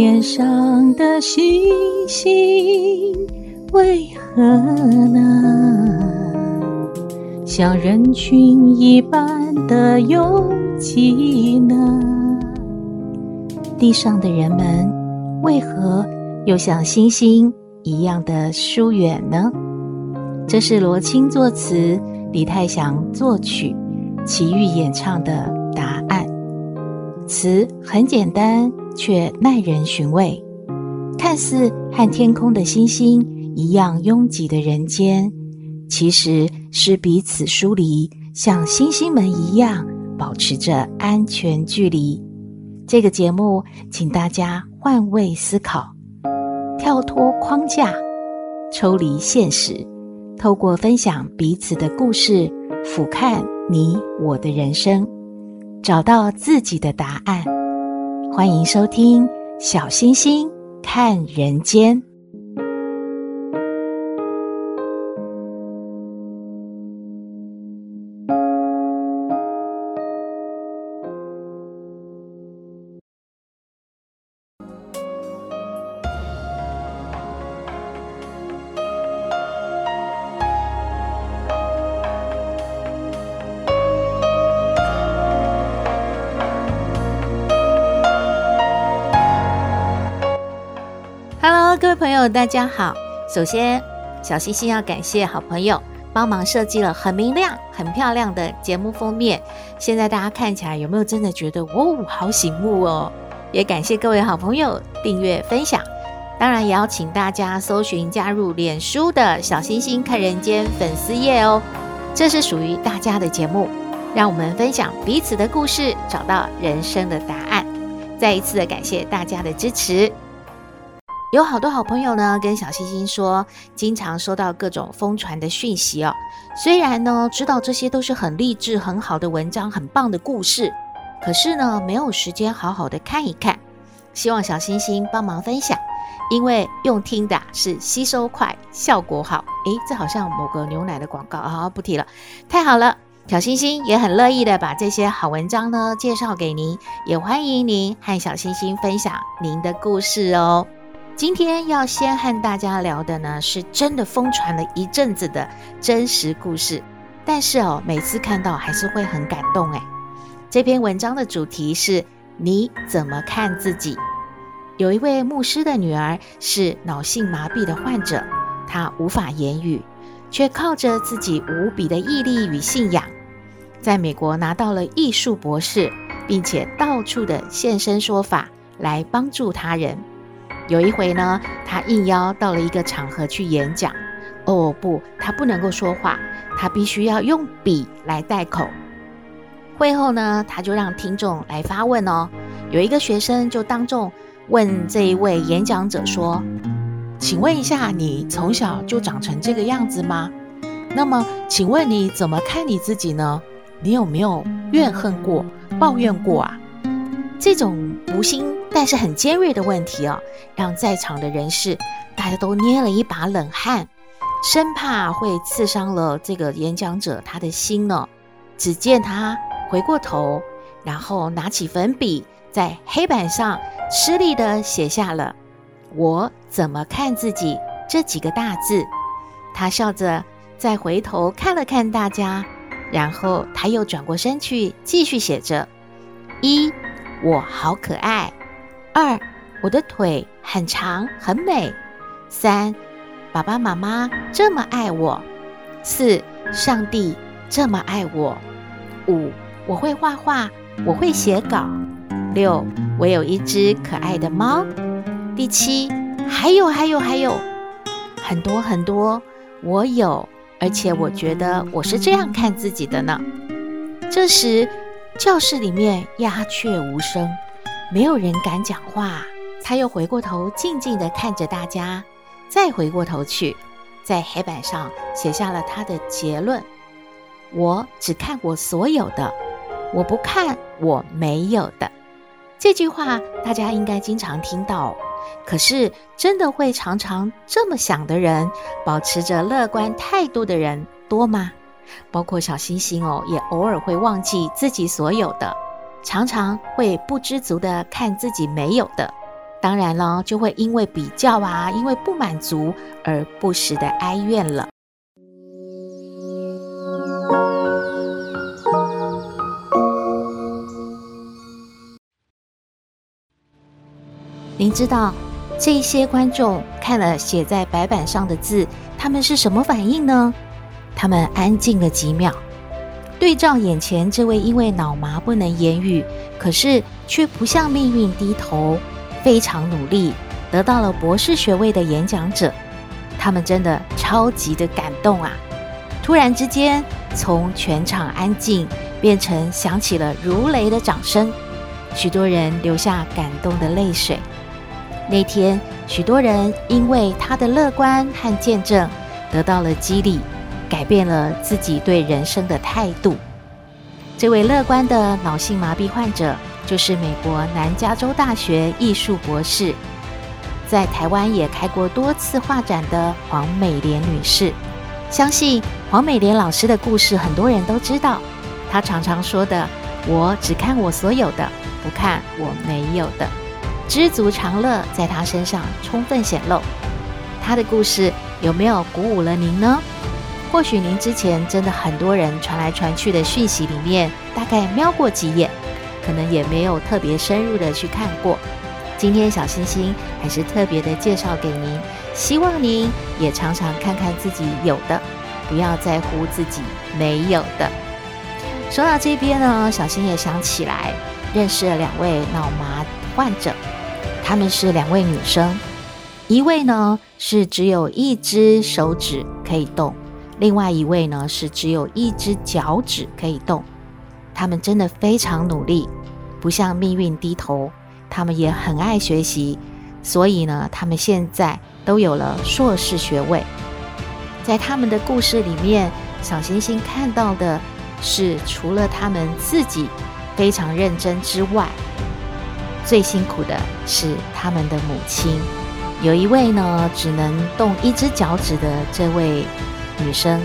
天上的星星为何呢？像人群一般的拥挤呢？地上的人们为何又像星星一样的疏远呢？这是罗青作词，李泰祥作曲，齐豫演唱的答案。词很简单，却耐人寻味。看似和天空的星星一样拥挤的人间，其实是彼此疏离，像星星们一样保持着安全距离。这个节目，请大家换位思考，跳脱框架，抽离现实，透过分享彼此的故事，俯瞰你我的人生，找到自己的答案。欢迎收听《小星星看人间》。各位朋友，大家好。首先，小星星要感谢好朋友帮忙设计了很明亮、很漂亮的节目封面。现在大家看起来有没有真的觉得哦，好醒目哦？也感谢各位好朋友订阅分享。当然，也要请大家搜寻加入脸书的小星星看人间粉丝页哦。这是属于大家的节目，让我们分享彼此的故事，找到人生的答案。再一次的感谢大家的支持。有好多好朋友呢，跟小星星说，经常收到各种疯传的讯息哦。虽然呢，知道这些都是很励志、很好的文章、很棒的故事，可是呢，没有时间好好的看一看。希望小星星帮忙分享，因为用听的是吸收快、效果好。诶，这好像某个牛奶的广告啊，不提了。太好了，小星星也很乐意的把这些好文章呢介绍给您，也欢迎您和小星星分享您的故事哦。今天要先和大家聊的呢，是真的疯传了一阵子的真实故事，但是哦，每次看到还是会很感动诶。这篇文章的主题是你怎么看自己？有一位牧师的女儿是脑性麻痹的患者，她无法言语，却靠着自己无比的毅力与信仰，在美国拿到了艺术博士，并且到处的现身说法来帮助他人。有一回呢，他应邀到了一个场合去演讲。哦不，他不能够说话，他必须要用笔来代口。会后呢，他就让听众来发问哦。有一个学生就当众问这一位演讲者说：“请问一下，你从小就长成这个样子吗？那么，请问你怎么看你自己呢？你有没有怨恨过、抱怨过啊？”这种无心但是很尖锐的问题哦，让在场的人士大家都捏了一把冷汗，生怕会刺伤了这个演讲者他的心呢。只见他回过头，然后拿起粉笔，在黑板上吃力的写下了“我怎么看自己”这几个大字。他笑着再回头看了看大家，然后他又转过身去继续写着“一”。我好可爱。二，我的腿很长很美。三，爸爸妈妈这么爱我。四，上帝这么爱我。五，我会画画，我会写稿。六，我有一只可爱的猫。第七，还有还有还有很多很多，我有，而且我觉得我是这样看自己的呢。这时。教室里面鸦雀无声，没有人敢讲话。他又回过头，静静地看着大家，再回过头去，在黑板上写下了他的结论：我只看我所有的，我不看我没有的。这句话大家应该经常听到，可是真的会常常这么想的人，保持着乐观态度的人多吗？包括小星星哦，也偶尔会忘记自己所有的，常常会不知足的看自己没有的。当然了，就会因为比较啊，因为不满足而不时的哀怨了。您知道这些观众看了写在白板上的字，他们是什么反应呢？他们安静了几秒，对照眼前这位因为脑麻不能言语，可是却不向命运低头，非常努力得到了博士学位的演讲者，他们真的超级的感动啊！突然之间，从全场安静变成响起了如雷的掌声，许多人流下感动的泪水。那天，许多人因为他的乐观和见证得到了激励，改变了自己对人生的态度。这位乐观的脑性麻痹患者就是美国南加州大学艺术博士，在台湾也开过多次画展的黄美莲女士。相信黄美莲老师的故事很多人都知道，她常常说的：“我只看我所有的，不看我没有的。”知足常乐在她身上充分显露，她的故事有没有鼓舞了您呢？或许您之前真的很多人传来传去的讯息里面，大概瞄过几眼，可能也没有特别深入的去看过。今天小星星还是特别的介绍给您，希望您也常常看看自己有的，不要在乎自己没有的。说到这边呢，小星也想起来认识了两位脑麻患者。她们是两位女生，一位呢是只有一只手指可以动，另外一位呢是只有一只脚趾可以动。他们真的非常努力，不向命运低头。他们也很爱学习，所以呢，他们现在都有了硕士学位。在他们的故事里面，小星星看到的是，除了他们自己非常认真之外，最辛苦的是他们的母亲，有一位呢只能动一只脚趾的这位女生，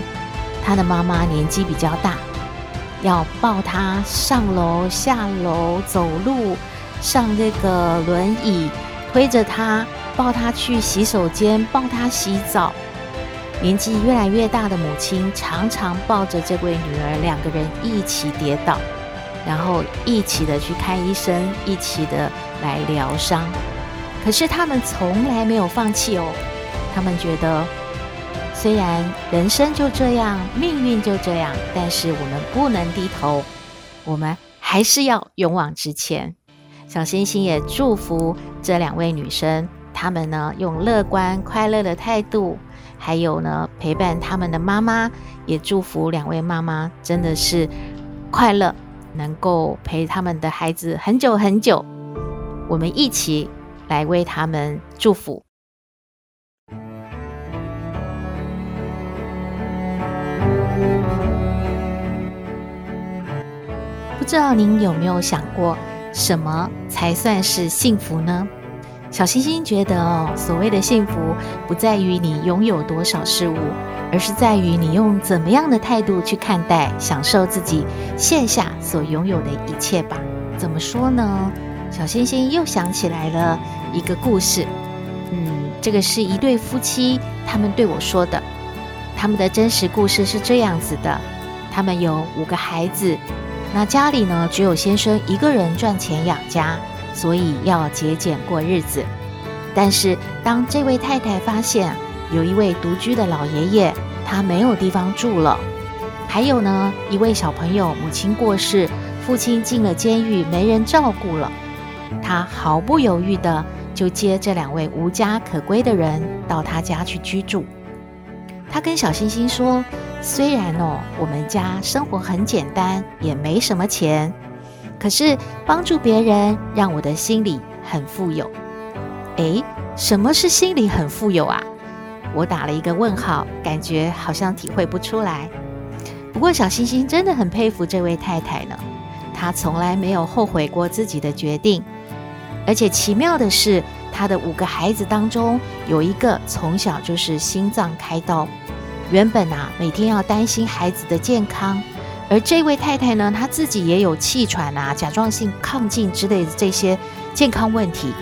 她的妈妈年纪比较大，要抱她上楼下楼走路，上这个轮椅，推着她抱她去洗手间，抱她洗澡。年纪越来越大的母亲常常抱着这位女儿，两个人一起跌倒。然后一起的去看医生，一起的来疗伤。可是他们从来没有放弃哦。他们觉得，虽然人生就这样，命运就这样，但是我们不能低头，我们还是要勇往直前。小星星也祝福这两位女生，她们呢用乐观快乐的态度，还有呢陪伴他们的妈妈，也祝福两位妈妈真的是快乐。能够陪他们的孩子很久很久，我们一起来为他们祝福。不知道您有没有想过，什么才算是幸福呢？小星星觉得哦，所谓的幸福不在于你拥有多少事物，而是在于你用怎么样的态度去看待、享受自己现下所拥有的一切吧。怎么说呢？小星星又想起来了一个故事。嗯，这个是一对夫妻他们对我说的，他们的真实故事是这样子的：他们有五个孩子，那家里呢只有先生一个人赚钱养家。所以要节俭过日子，但是当这位太太发现有一位独居的老爷爷，他没有地方住了；还有呢，一位小朋友母亲过世，父亲进了监狱，没人照顾了，他毫不犹豫的就接这两位无家可归的人到他家去居住。他跟小星星说：“虽然哦，我们家生活很简单，也没什么钱。”可是帮助别人让我的心里很富有。诶，什么是心里很富有啊？我打了一个问号，感觉好像体会不出来。不过小星星真的很佩服这位太太呢，她从来没有后悔过自己的决定。而且奇妙的是，她的五个孩子当中有一个从小就是心脏开刀，原本啊每天要担心孩子的健康。而这位太太呢，她自己也有气喘啊、甲状腺亢进之类的这些健康问题。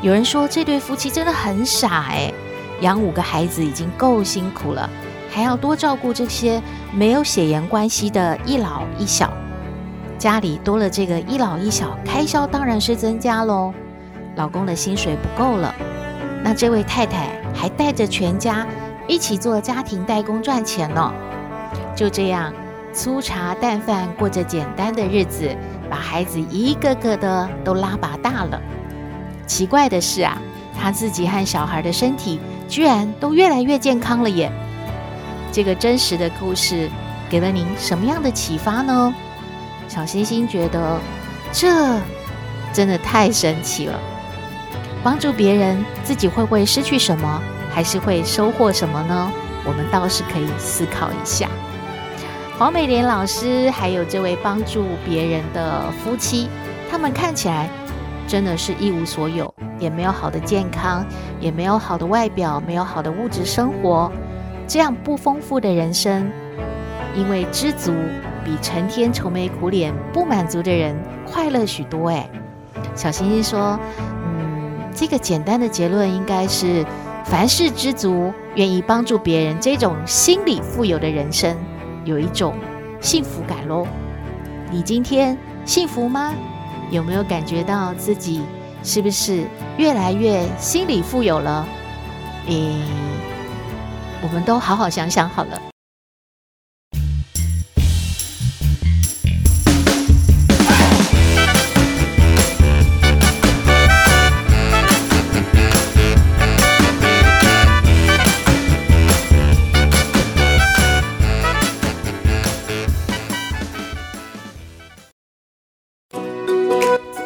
有人说这对夫妻真的很傻诶，养五个孩子已经够辛苦了，还要多照顾这些没有血缘关系的一老一小，家里多了这个一老一小，开销当然是增加喽。老公的薪水不够了，那这位太太还带着全家一起做家庭代工赚钱呢。就这样粗茶淡饭过着简单的日子，把孩子一个个的都拉拔大了。奇怪的是啊，他自己和小孩的身体居然都越来越健康了耶！这个真实的故事给了您什么样的启发呢？小星星觉得这真的太神奇了。帮助别人，自己会不会失去什么，还是会收获什么呢？我们倒是可以思考一下。黄美莲老师还有这位帮助别人的夫妻，他们看起来真的是一无所有，也没有好的健康，也没有好的外表，没有好的物质生活，这样不丰富的人生，因为知足比成天愁眉苦脸不满足的人快乐许多。哎，小星星说。嗯这个简单的结论应该是：凡事知足，愿意帮助别人，这种心理富有的人生，有一种幸福感喽。你今天幸福吗？有没有感觉到自己是不是越来越心理富有了？诶，我们都好好想想好了。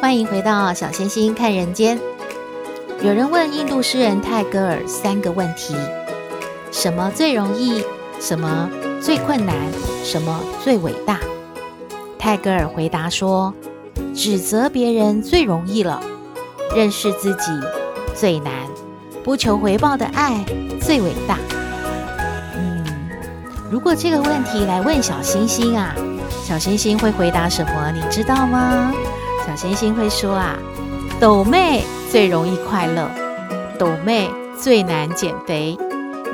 欢迎回到小星星看人间。有人问印度诗人泰戈尔三个问题：什么最容易？什么最困难？什么最伟大？泰戈尔回答说：指责别人最容易了，认识自己最难，不求回报的爱最伟大。嗯，如果这个问题来问小星星啊，小星星会回答什么？你知道吗？小星星会说啊，抖妹最容易快乐，抖妹最难减肥。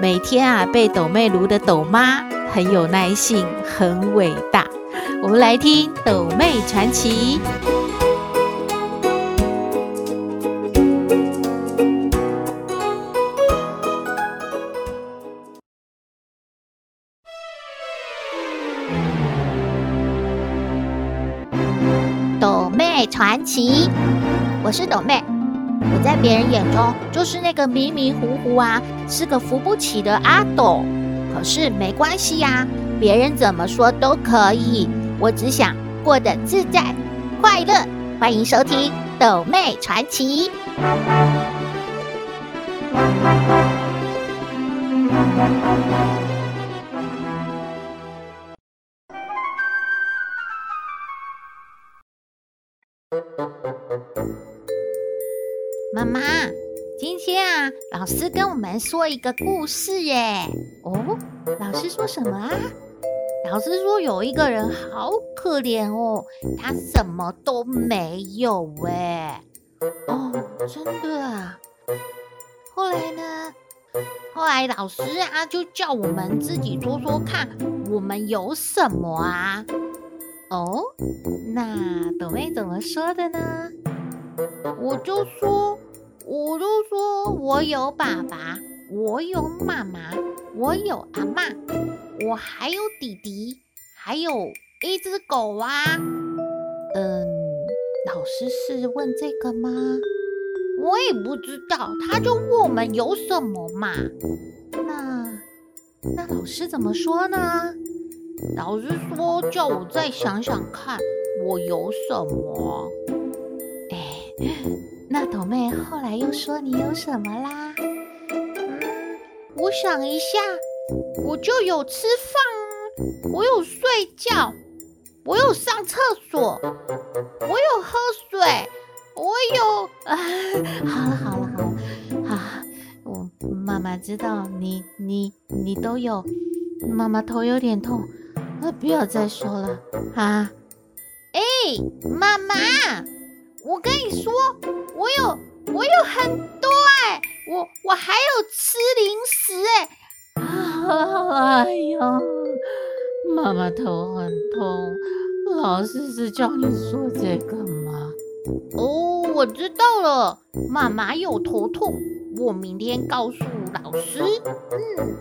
每天啊被抖妹炉的抖妈很有耐性，很伟大。我们来听抖妹传奇。传奇，我是斗妹，我在别人眼中就是那个迷迷糊糊啊，是个扶不起的阿斗。可是没关系呀，别人怎么说都可以，我只想过得自在快乐。欢迎收听《斗妹传奇》。老师跟我们说一个故事耶。哦，老师说什么啊？老师说有一个人好可怜哦，他什么都没有哎。哦，真的啊。后来呢？后来老师啊就叫我们自己说说看，我们有什么啊？哦，那朵妹怎么说的呢？我就说，我都说我有爸爸，我有妈妈，我有阿嬷，我还有弟弟，还有一只狗啊。嗯，老师是问这个吗？我也不知道，他就问我们有什么嘛。那那老师怎么说呢？老师说叫我再想想看，我有什么。那朵妹后来又说你有什么啦？嗯，我想一下，我就有吃饭，我有睡觉，我有上厕所，我有喝水，我有 啊，好了好了好了，啊，我妈妈知道你你你都有，妈妈头有点痛，那不要再说了啊！哎，妈妈。我跟你说，我有我有很多哎、欸，我我还有吃零食哎、欸。哎呀，妈妈头很痛，老师是叫你说这个吗？哦，我知道了，妈妈有头痛，我明天告诉老师。嗯。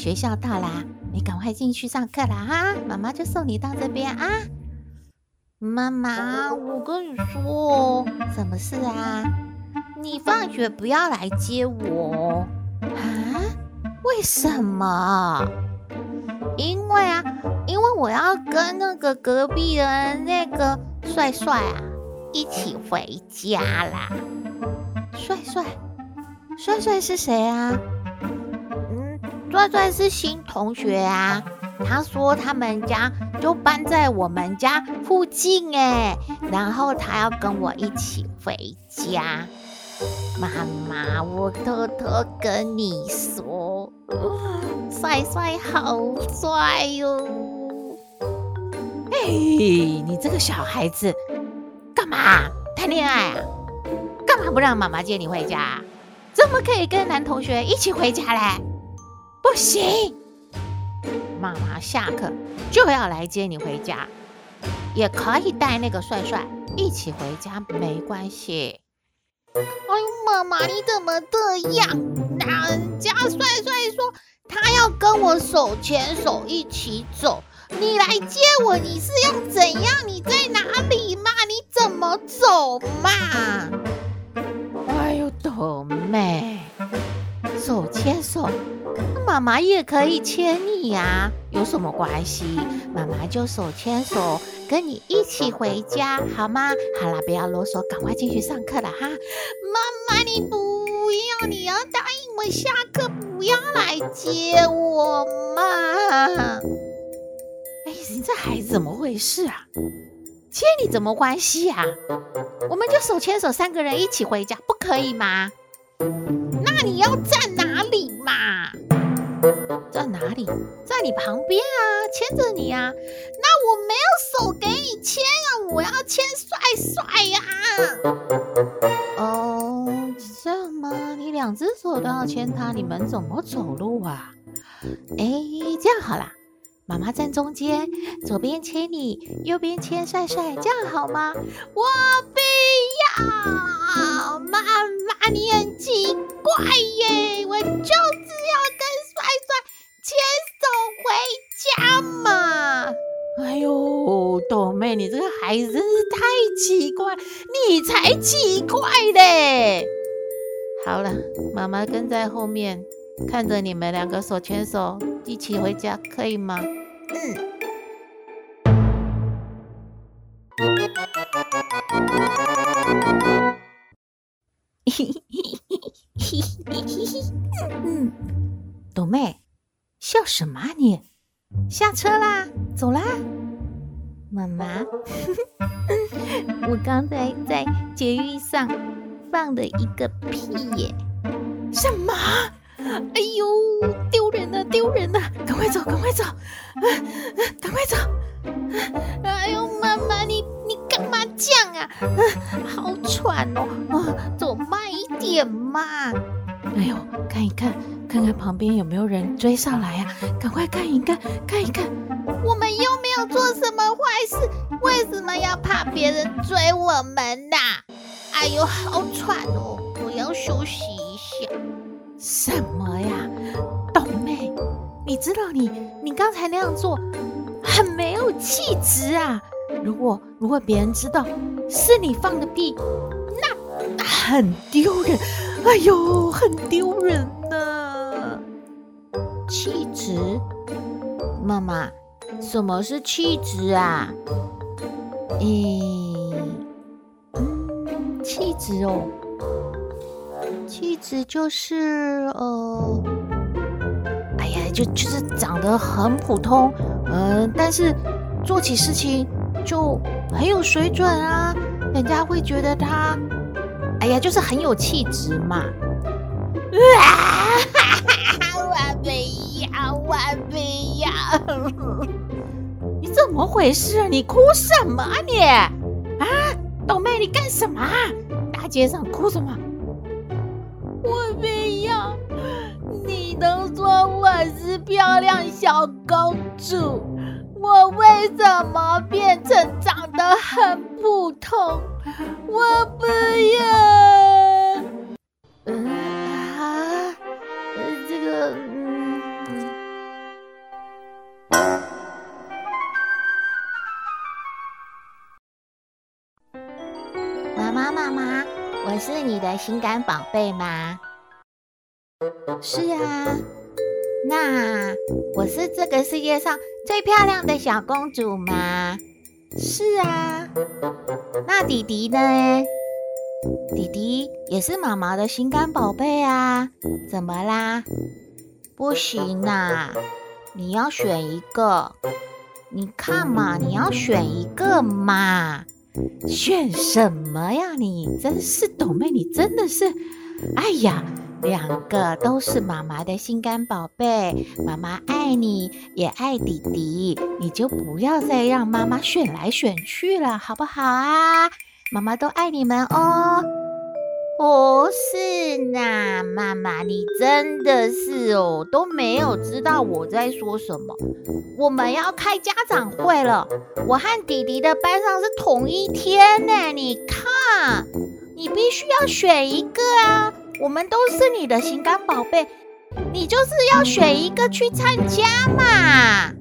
学校到啦，你赶快进去上课啦哈！妈妈就送你到这边啊。妈妈，我跟你说，什么事啊？你放学不要来接我啊？为什么？因为啊，因为我要跟那个隔壁的那个帅帅啊一起回家啦。帅帅，帅帅是谁啊？帅帅是新同学啊，他说他们家就搬在我们家附近哎，然后他要跟我一起回家。妈妈，我偷偷跟你说，帅帅好帅哟！哎，你这个小孩子干嘛谈恋爱啊？干嘛不让妈妈接你回家？怎么可以跟男同学一起回家嘞？不行，妈妈下课就要来接你回家，也可以带那个帅帅一起回家，没关系。哎呦，妈妈你怎么这样？人家帅帅说他要跟我手牵手一起走，你来接我，你是要怎样？你在哪里嘛？你怎么走嘛？哎呦，斗妹，手牵手。妈妈也可以牵你呀，有什么关系？妈妈就手牵手跟你一起回家，好吗？好了，不要啰嗦，赶快进去上课了哈。妈妈，你不要，你要答应我下课不要来接我嘛。哎，你这孩子怎么回事啊？接你怎么关系啊？我们就手牵手三个人一起回家，不可以吗？那你要站哪里嘛？在哪里？在你旁边啊，牵着你啊。那我没有手给你牵啊，我要牵帅帅呀。哦，这样吗？你两只手都要牵他，你们怎么走路啊？哎，这样好啦，妈妈站中间，左边牵你，右边牵帅帅，这样好吗？我不要，妈妈，你很奇怪耶，我就是要跟帅帅。牵手回家嘛！哎呦，豆妹，你这个孩子真是太奇怪，你才奇怪嘞！好了，妈妈跟在后面，看着你们两个手牵手一起回家，可以吗？嗯。嗯，豆妹。笑什么啊你？下车啦，走啦，妈妈。我刚才在捷运上放了一个屁耶！什么？哎呦，丢人了，丢人了！赶快走，赶快走，啊啊，赶快走！哎呦，妈妈，你你干嘛这样啊？啊，好喘哦，啊，走慢一点嘛！哎呦，看一看。看看旁边有没有人追上来呀？赶快看一看，看一看。我们又没有做什么坏事，为什么要怕别人追我们呢？哎呦，好喘哦，我要休息一下。什么呀，斗妹？你知道你你刚才那样做很没有气质啊！如果如果别人知道是你放的屁，那很丢人。哎呦，很丢人呢。气质，妈妈，什么是气质啊？咦，嗯，气质哦，气质就是呃，哎呀，就就是长得很普通，嗯、呃，但是做起事情就很有水准啊，人家会觉得他，哎呀，就是很有气质嘛。啊 我不要。你怎么回事？你哭什么啊你？啊，豆妹，你干什么？大街上哭什么？我不要。你都说我是漂亮小公主，我为什么变成长得很普通？我不要。嗯啊，这个嗯。妈妈妈妈，我是你的心肝宝贝吗？是啊，那我是这个世界上最漂亮的小公主吗？是啊，那弟弟呢？弟弟也是妈妈的心肝宝贝啊，怎么啦？不行啊，你要选一个，你看嘛，你要选一个嘛，选什么呀？你真是斗妹，你真的是，哎呀！两个都是妈妈的心肝宝贝，妈妈爱你，也爱弟弟，你就不要再让妈妈选来选去了，好不好啊？妈妈都爱你们哦。不是呐，妈妈，你真的是哦，都没有知道我在说什么。我们要开家长会了，我和弟弟的班上是同一天呢，你看，你必须要选一个啊。我们都是你的心肝宝贝，你就是要选一个去参加嘛。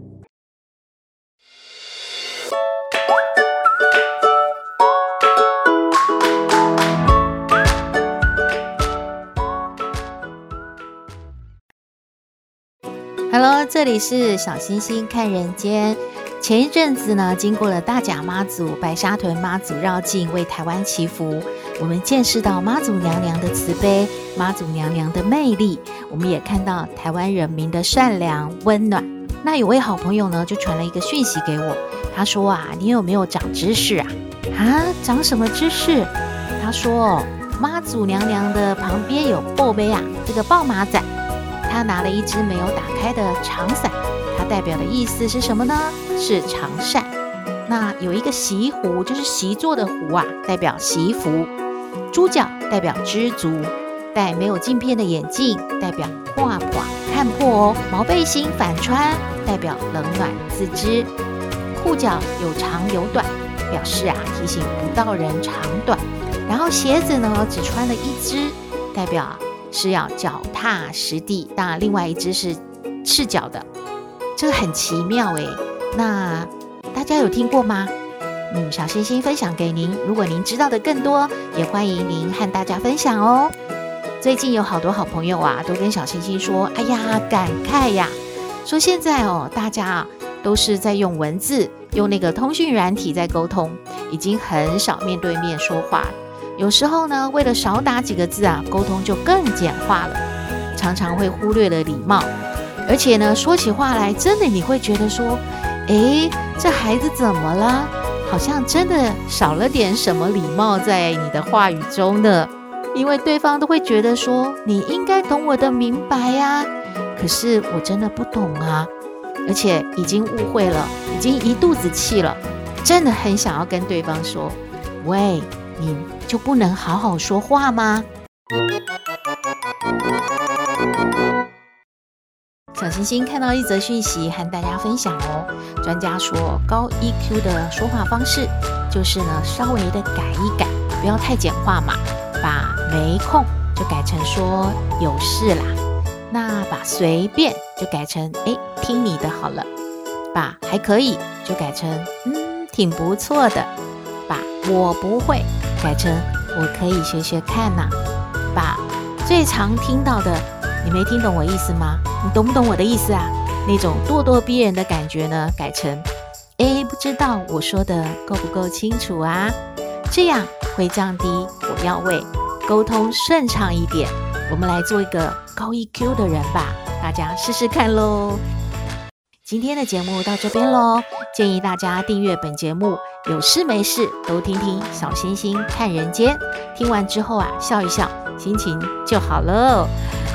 Hello，这里是小星星看人间。前一阵子呢，经过了大甲妈祖、白沙屯妈祖绕境为台湾祈福，我们见识到妈祖娘娘的慈悲、妈祖娘娘的魅力，我们也看到台湾人民的善良温暖。那有位好朋友呢，就传了一个讯息给我，他说啊，你有没有长知识啊？啊，长什么知识？他说，妈祖娘娘的旁边有宝贝啊，这个报马仔，他拿了一支没有打开的长伞。它代表的意思是什么呢？是长扇。那有一个锡壶，就是锡做的壶啊，代表惜福。猪脚代表知足。戴没有镜片的眼镜，代表画寡看破哦。毛背心反穿，代表冷暖自知。裤脚有长有短，表示啊提醒不到人长短。然后鞋子呢，只穿了一只，代表是要脚踏实地。当然，另外一只是赤脚的。这个很奇妙诶，那大家有听过吗？嗯，小星星分享给您。如果您知道的更多，也欢迎您和大家分享哦。最近有好多好朋友啊，都跟小星星说：“哎呀，感慨呀，说现在哦，大家啊都是在用文字，用那个通讯软体在沟通，已经很少面对面说话。有时候呢，为了少打几个字啊，沟通就更简化了，常常会忽略了礼貌。”而且呢，说起话来，真的你会觉得说，诶，这孩子怎么了？好像真的少了点什么礼貌在你的话语中呢。因为对方都会觉得说，你应该懂我的明白呀。可是我真的不懂啊，而且已经误会了，已经一肚子气了，真的很想要跟对方说，喂，你就不能好好说话吗？小星星看到一则讯息，和大家分享哦。专家说，高 EQ 的说话方式就是呢，稍微的改一改，不要太简化嘛。把没空就改成说有事啦，那把随便就改成哎，听你的好了。把还可以就改成嗯，挺不错的。把我不会改成我可以学学看呐。把最常听到的。你没听懂我意思吗？你懂不懂我的意思啊？那种咄咄逼人的感觉呢，改成，诶，不知道我说的够不够清楚啊？这样会降低火药味，沟通顺畅一点。我们来做一个高 EQ 的人吧，大家试试看喽。今天的节目到这边喽，建议大家订阅本节目，有事没事都听听小星星看人间，听完之后啊，笑一笑，心情就好了。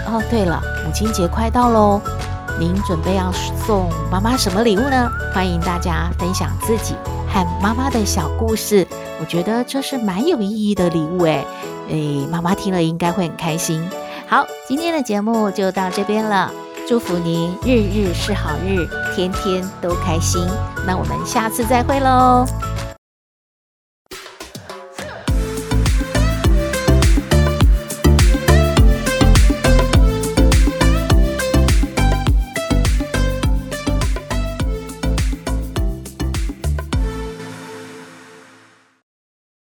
哦，对了，母亲节快到喽，您准备要送妈妈什么礼物呢？欢迎大家分享自己和妈妈的小故事，我觉得这是蛮有意义的礼物诶。诶，妈妈听了应该会很开心。好，今天的节目就到这边了，祝福您日日是好日，天天都开心。那我们下次再会喽。